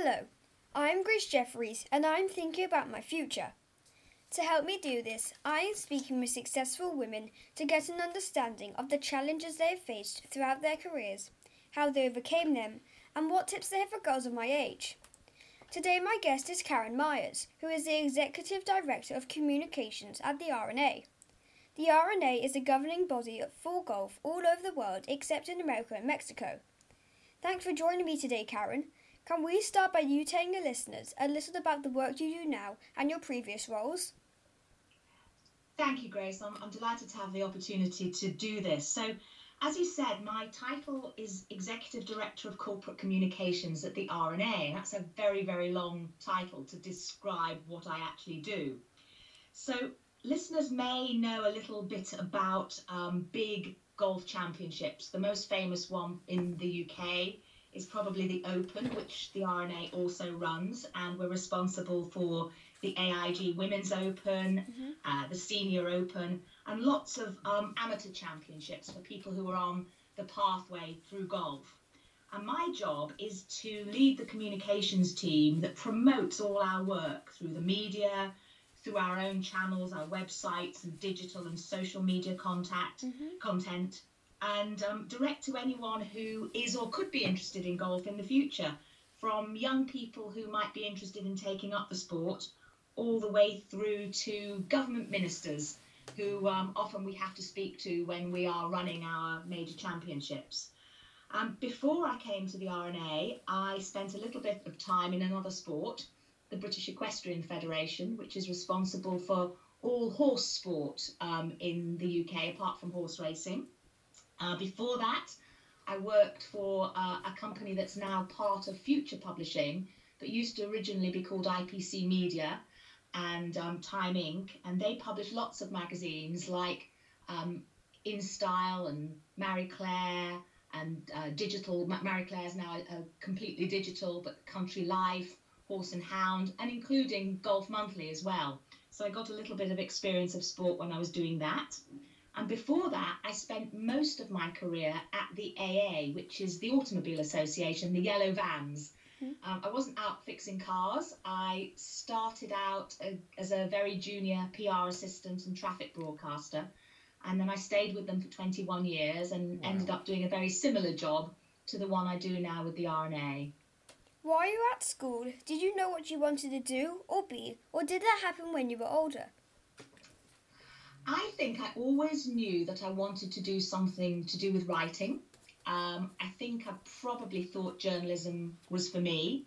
Hello, I'm Grace Jeffries and I'm thinking about my future. To help me do this, I am speaking with successful women to get an understanding of the challenges they have faced throughout their careers, how they overcame them, and what tips they have for girls of my age. Today, my guest is Karen Myers, who is the Executive Director of Communications at the R&A. The R&A is a governing body for golf all over the world except in America and Mexico. Thanks for joining me today, Karen. Can we start by you telling the listeners a little about the work you do now and your previous roles? Thank you, Grace. I'm, I'm delighted to have the opportunity to do this. So, as you said, my title is Executive Director of Corporate Communications at the R&A. That's a very, very long title to describe what I actually do. So, listeners may know a little bit about um, big golf championships. The most famous one in the UK is probably the Open, which the R&A also runs, and we're responsible for the AIG Women's Open, mm-hmm. uh, the Senior Open, and lots of um, amateur championships for people who are on the pathway through golf. And my job is to lead the communications team that promotes all our work through the media, through our own channels, our websites, and digital and social media contact mm-hmm. content, and um, direct to anyone who is or could be interested in golf in the future, from young people who might be interested in taking up the sport, all the way through to government ministers who um, often we have to speak to when we are running our major championships. Um, before I came to the R&A, I spent a little bit of time in another sport, the British Equestrian Federation, which is responsible for all horse sport um, in the UK, apart from horse racing. Uh, before that, I worked for uh, a company that's now part of Future Publishing, but used to originally be called IPC Media and um, Time Inc. And they publish lots of magazines like um, In Style and Marie Claire and uh, digital. Marie Claire is now a completely digital, but Country Life, Horse and Hound, and including Golf Monthly as well. So I got a little bit of experience of sport when I was doing that. And before that, I spent most of my career at the AA, which is the Automobile Association, the yellow vans. Mm-hmm. Um, I wasn't out fixing cars. I started out a, as a very junior PR assistant and traffic broadcaster. And then I stayed with them for 21 years and wow. ended up doing a very similar job to the one I do now with the R&A. While you were at school, did you know what you wanted to do or be, or did that happen when you were older? I think I always knew that I wanted to do something to do with writing. Um, I think I probably thought journalism was for me.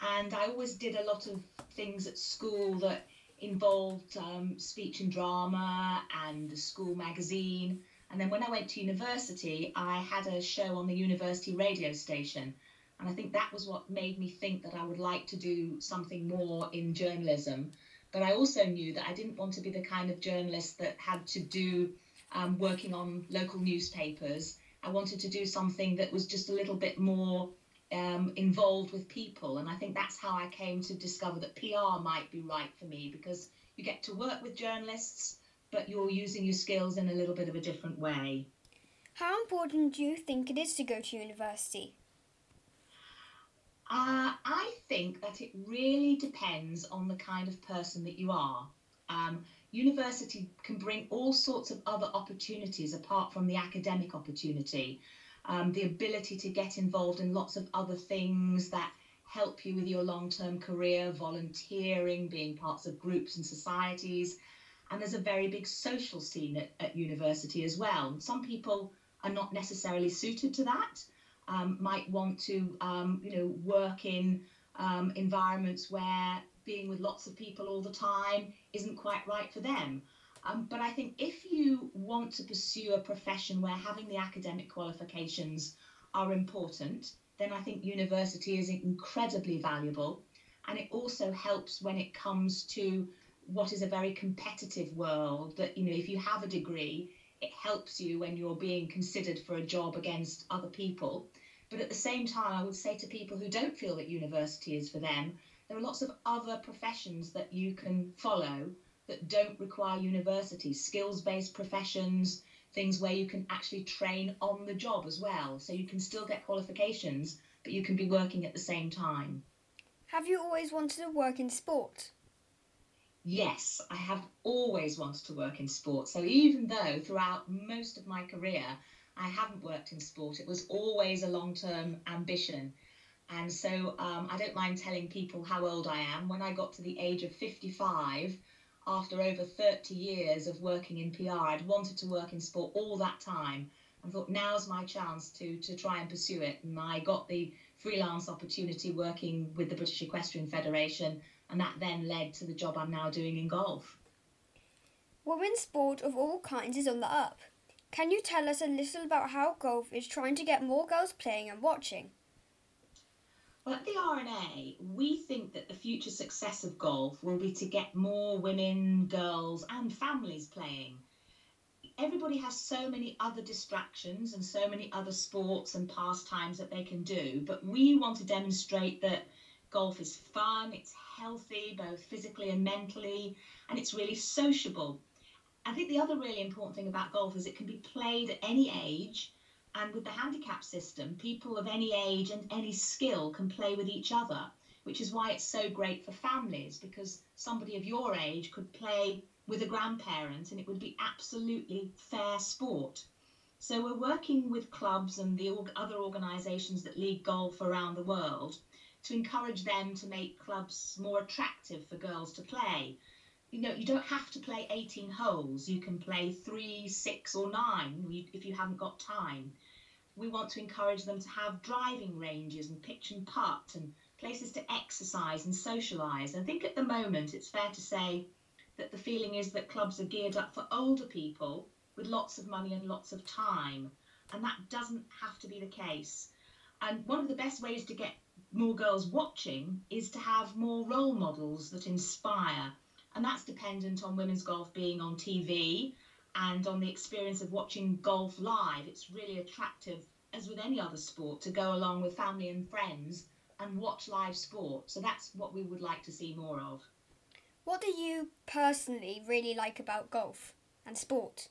And I always did a lot of things at school that involved um, speech and drama and the school magazine. And then when I went to university, I had a show on the university radio station. And I think that was what made me think that I would like to do something more in journalism. But I also knew that I didn't want to be the kind of journalist that had to do um, working on local newspapers. I wanted to do something that was just a little bit more um, involved with people. And I think that's how I came to discover that PR might be right for me because you get to work with journalists, but you're using your skills in a little bit of a different way. How important do you think it is to go to university? Uh, I think that it really depends on the kind of person that you are. Um, university can bring all sorts of other opportunities apart from the academic opportunity. Um, the ability to get involved in lots of other things that help you with your long term career, volunteering, being parts of groups and societies. And there's a very big social scene at, at university as well. Some people are not necessarily suited to that um, might want to, um, you know, work in um, environments where being with lots of people all the time isn't quite right for them. Um, but I think if you want to pursue a profession where having the academic qualifications are important, then I think university is incredibly valuable. And it also helps when it comes to what is a very competitive world that, you know, if you have a degree, it helps you when you're being considered for a job against other people. But at the same time, I would say to people who don't feel that university is for them, there are lots of other professions that you can follow that don't require university, skills based professions, things where you can actually train on the job as well. So you can still get qualifications, but you can be working at the same time. Have you always wanted to work in sport? Yes, I have always wanted to work in sport. So even though throughout most of my career I haven't worked in sport, it was always a long term ambition. And so um, I don't mind telling people how old I am. When I got to the age of 55, after over 30 years of working in PR, I'd wanted to work in sport all that time and thought now's my chance to to try and pursue it. And I got the freelance opportunity working with the British Equestrian Federation, and that then led to the job I'm now doing in golf. Women's sport of all kinds is on the up. Can you tell us a little about how golf is trying to get more girls playing and watching? Well, at the R&A, we think that the future success of golf will be to get more women, girls, and families playing. Everybody has so many other distractions and so many other sports and pastimes that they can do, but we want to demonstrate that golf is fun, it's healthy, both physically and mentally, and it's really sociable. I think the other really important thing about golf is it can be played at any age and with the handicap system, people of any age and any skill can play with each other, which is why it's so great for families because somebody of your age could play with a grandparent and it would be absolutely fair sport. So we're working with clubs and the other organisations that lead golf around the world to encourage them to make clubs more attractive for girls to play. You know, you don't have to play 18 holes. You can play three, six, or nine if you haven't got time we want to encourage them to have driving ranges and pitch and putt and places to exercise and socialise. I think at the moment it's fair to say that the feeling is that clubs are geared up for older people with lots of money and lots of time, and that doesn't have to be the case. And one of the best ways to get more girls watching is to have more role models that inspire, and that's dependent on women's golf being on TV and on the experience of watching golf live. It's really attractive, as with any other sport, to go along with family and friends and watch live sport. So that's what we would like to see more of. What do you personally really like about golf and sport?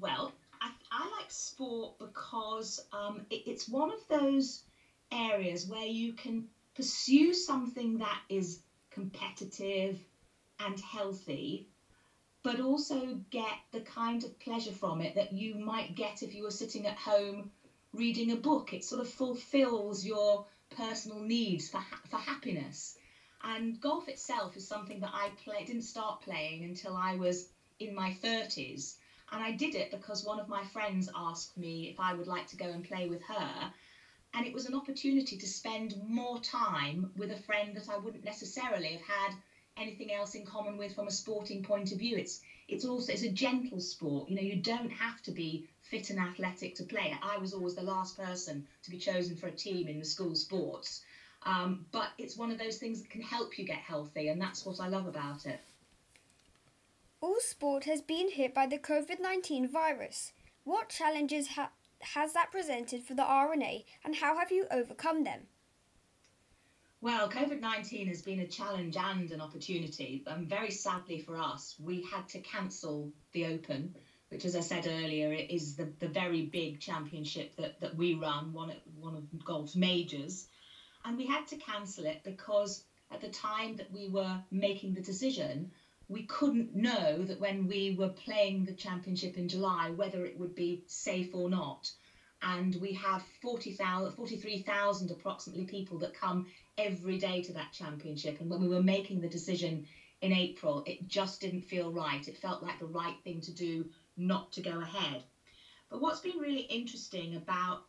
Well, I, I like sport because um, it, it's one of those areas where you can pursue something that is competitive and healthy but also get the kind of pleasure from it that you might get if you were sitting at home reading a book. It sort of fulfills your personal needs for, ha- for happiness. And golf itself is something that I play, didn't start playing until I was in my 30s. And I did it because one of my friends asked me if I would like to go and play with her. And it was an opportunity to spend more time with a friend that I wouldn't necessarily have had anything else in common with from a sporting point of view. It's it's also it's a gentle sport. You know, you don't have to be fit and athletic to play it. I was always the last person to be chosen for a team in the school sports. Um, but it's one of those things that can help you get healthy, and that's what I love about it. All sport has been hit by the COVID 19 virus. What challenges ha- has that presented for the R&A, and how have you overcome them? Well, COVID 19 has been a challenge and an opportunity. And very sadly for us, we had to cancel the Open, which, as I said earlier, is the, the very big championship that, that we run, one, one of golf's majors. And we had to cancel it because at the time that we were making the decision, we couldn't know that when we were playing the championship in July, whether it would be safe or not and we have 40,000, 43,000 approximately people that come every day to that championship. And when we were making the decision in April, it just didn't feel right. It felt like the right thing to do not to go ahead. But what's been really interesting about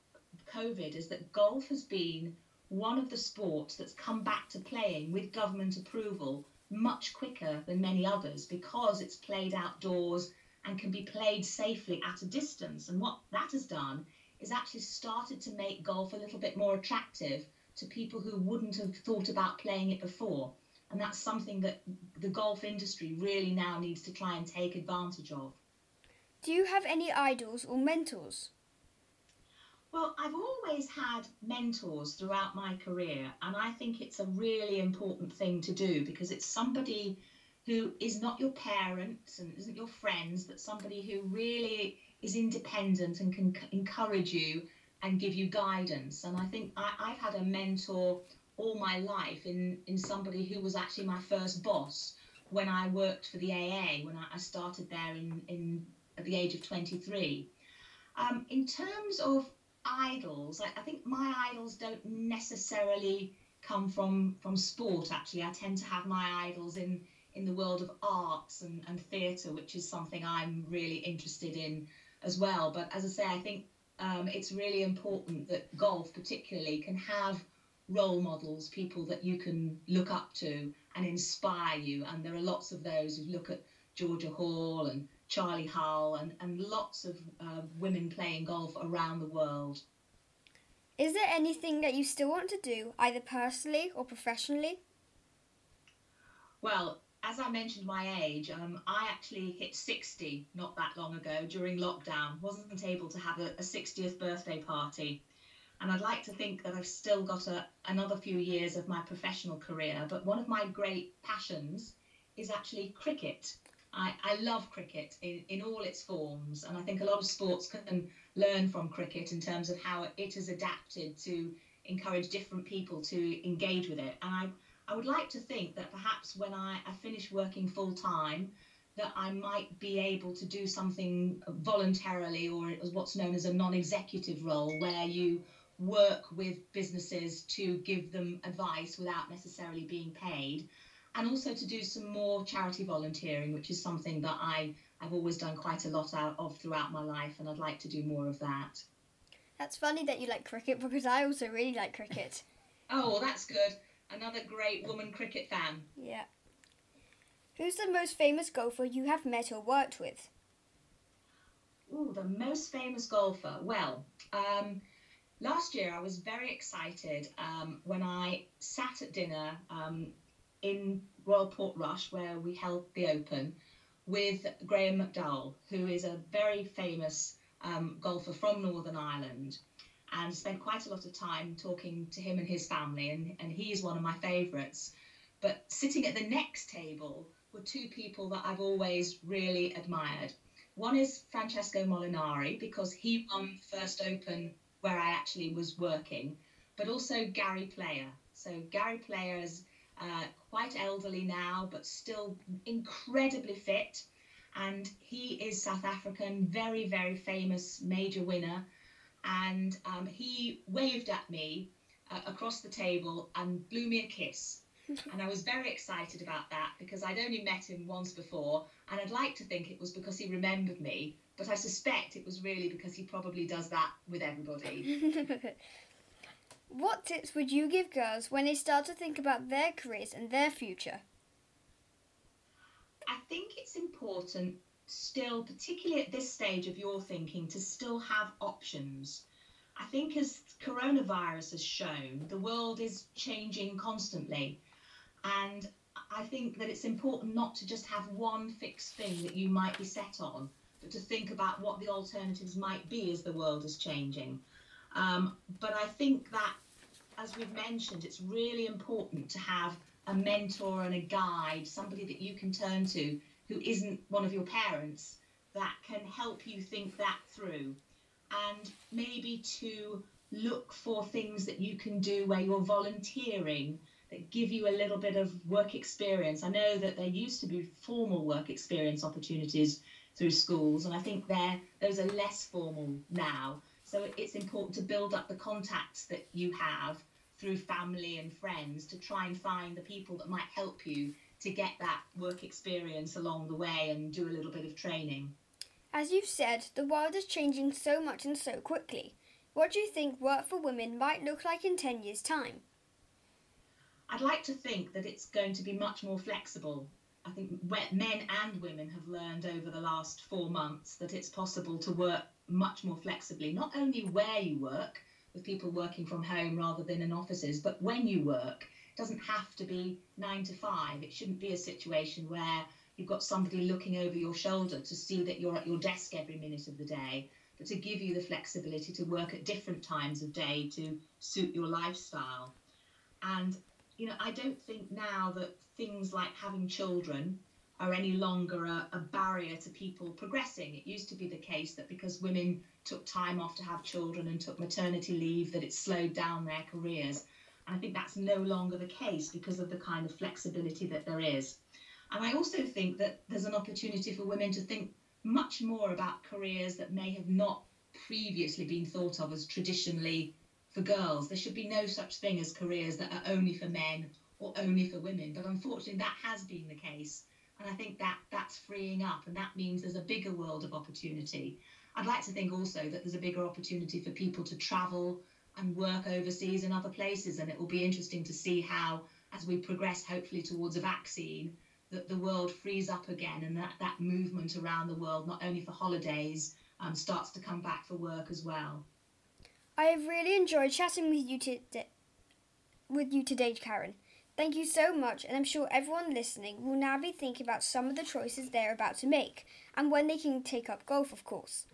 COVID is that golf has been one of the sports that's come back to playing with government approval much quicker than many others because it's played outdoors and can be played safely at a distance. And what that has done is actually started to make golf a little bit more attractive to people who wouldn't have thought about playing it before. And that's something that the golf industry really now needs to try and take advantage of. Do you have any idols or mentors? Well, I've always had mentors throughout my career, and I think it's a really important thing to do because it's somebody who is not your parents and isn't your friends, but somebody who really is independent and can encourage you and give you guidance. And I think I, have had a mentor all my life in, in somebody who was actually my first boss when I worked for the AA, when I, I started there in, in at the age of 23. Um, in terms of idols, I, I think my idols don't necessarily come from from sport. Actually, I tend to have my idols in in the world of arts and, and theatre, which is something I'm really interested in as well. But as I say, I think um, it's really important that golf, particularly, can have role models, people that you can look up to and inspire you. And there are lots of those who look at Georgia Hall and Charley Hull and, and lots of uh, women playing golf around the world. Is there anything that you still want to do, either personally or professionally? Well, as I mentioned my age, um, I actually hit 60 not that long ago during lockdown. Wasn't able to have a, a 60th birthday party. And I'd like to think that I've still got a, another few years of my professional career. But one of my great passions is actually cricket. I, I love cricket in, in all its forms. And I think a lot of sports can learn from cricket in terms of how it has adapted to encourage different people to engage with it. And I I would like to think that perhaps when I, I finish working full time, that I might be able to do something voluntarily or as what's known as a non-executive role where you work with businesses to give them advice without necessarily being paid and also to do some more charity volunteering which is something that I I've always done quite a lot out of throughout my life and I'd like to do more of that. That's funny that you like cricket because I also really like cricket. Oh, well, that's good another great woman cricket fan. Yeah. Who's the most famous golfer you have met or worked with? Oh, the most famous golfer. Well, um, last year I was very excited um, when I sat at dinner um, in Royal Portrush, where we held the Open, with Graeme McDowell, who is a very famous um, golfer from Northern Ireland and spent quite a lot of time talking to him and his family, and, and he is one of my favourites. But sitting at the next table were two people that I've always really admired. One is Francesco Molinari, because he won First Open where I actually was working, but also Gary Player. So Gary Player is uh, quite elderly now, but still incredibly fit. And he is South African, very, very famous major winner and um, he waved at me uh, across the table and blew me a kiss. and I was very excited about that because I'd only met him once before, and I'd like to think it was because he remembered me, but I suspect it was really because he probably does that with everybody. what tips would you give girls when they start to think about their careers and their future? I think it's important still, particularly at this stage of your thinking, to still have options. I think as coronavirus has shown, the world is changing constantly. And I think that it's important not to just have one fixed thing that you might be set on, but to think about what the alternatives might be as the world is changing. Um, but I think that, as we've mentioned, it's really important to have a mentor and a guide, somebody that you can turn to who isn't one of your parents that can help you think that through and maybe to look for things that you can do where you're volunteering that give you a little bit of work experience. I know that there used to be formal work experience opportunities through schools, and I think there those are less formal now. So it's important to build up the contacts that you have through family and friends to try and find the people that might help you to get that work experience along the way and do a little bit of training. As you've said, the world is changing so much and so quickly. What do you think work for women might look like in 10 years' time? I'd like to think that it's going to be much more flexible. I think men and women have learned over the last four months that it's possible to work much more flexibly, not only where you work, with people working from home rather than in offices, but when you work it doesn't have to be nine to five. It shouldn't be a situation where you've got somebody looking over your shoulder to see that you're at your desk every minute of the day, but to give you the flexibility to work at different times of day to suit your lifestyle. And, you know, I don't think now that things like having children are any longer a, a barrier to people progressing. It used to be the case that because women took time off to have children and took maternity leave, that it slowed down their careers. And I think that's no longer the case because of the kind of flexibility that there is. And I also think that there's an opportunity for women to think much more about careers that may have not previously been thought of as traditionally for girls. There should be no such thing as careers that are only for men or only for women. But unfortunately, that has been the case. And I think that that's freeing up, and that means there's a bigger world of opportunity. I'd like to think also that there's a bigger opportunity for people to travel and work overseas in other places. And it will be interesting to see how, as we progress hopefully towards a vaccine, that the world frees up again and that, that movement around the world, not only for holidays, um, starts to come back for work as well. I have really enjoyed chatting with you with you today, Karen. Thank you so much, and I'm sure everyone listening will now be thinking about some of the choices they're about to make and when they can take up golf, of course.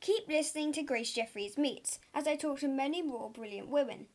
Keep listening to Grace Jeffries Meets as I talk to many more brilliant women.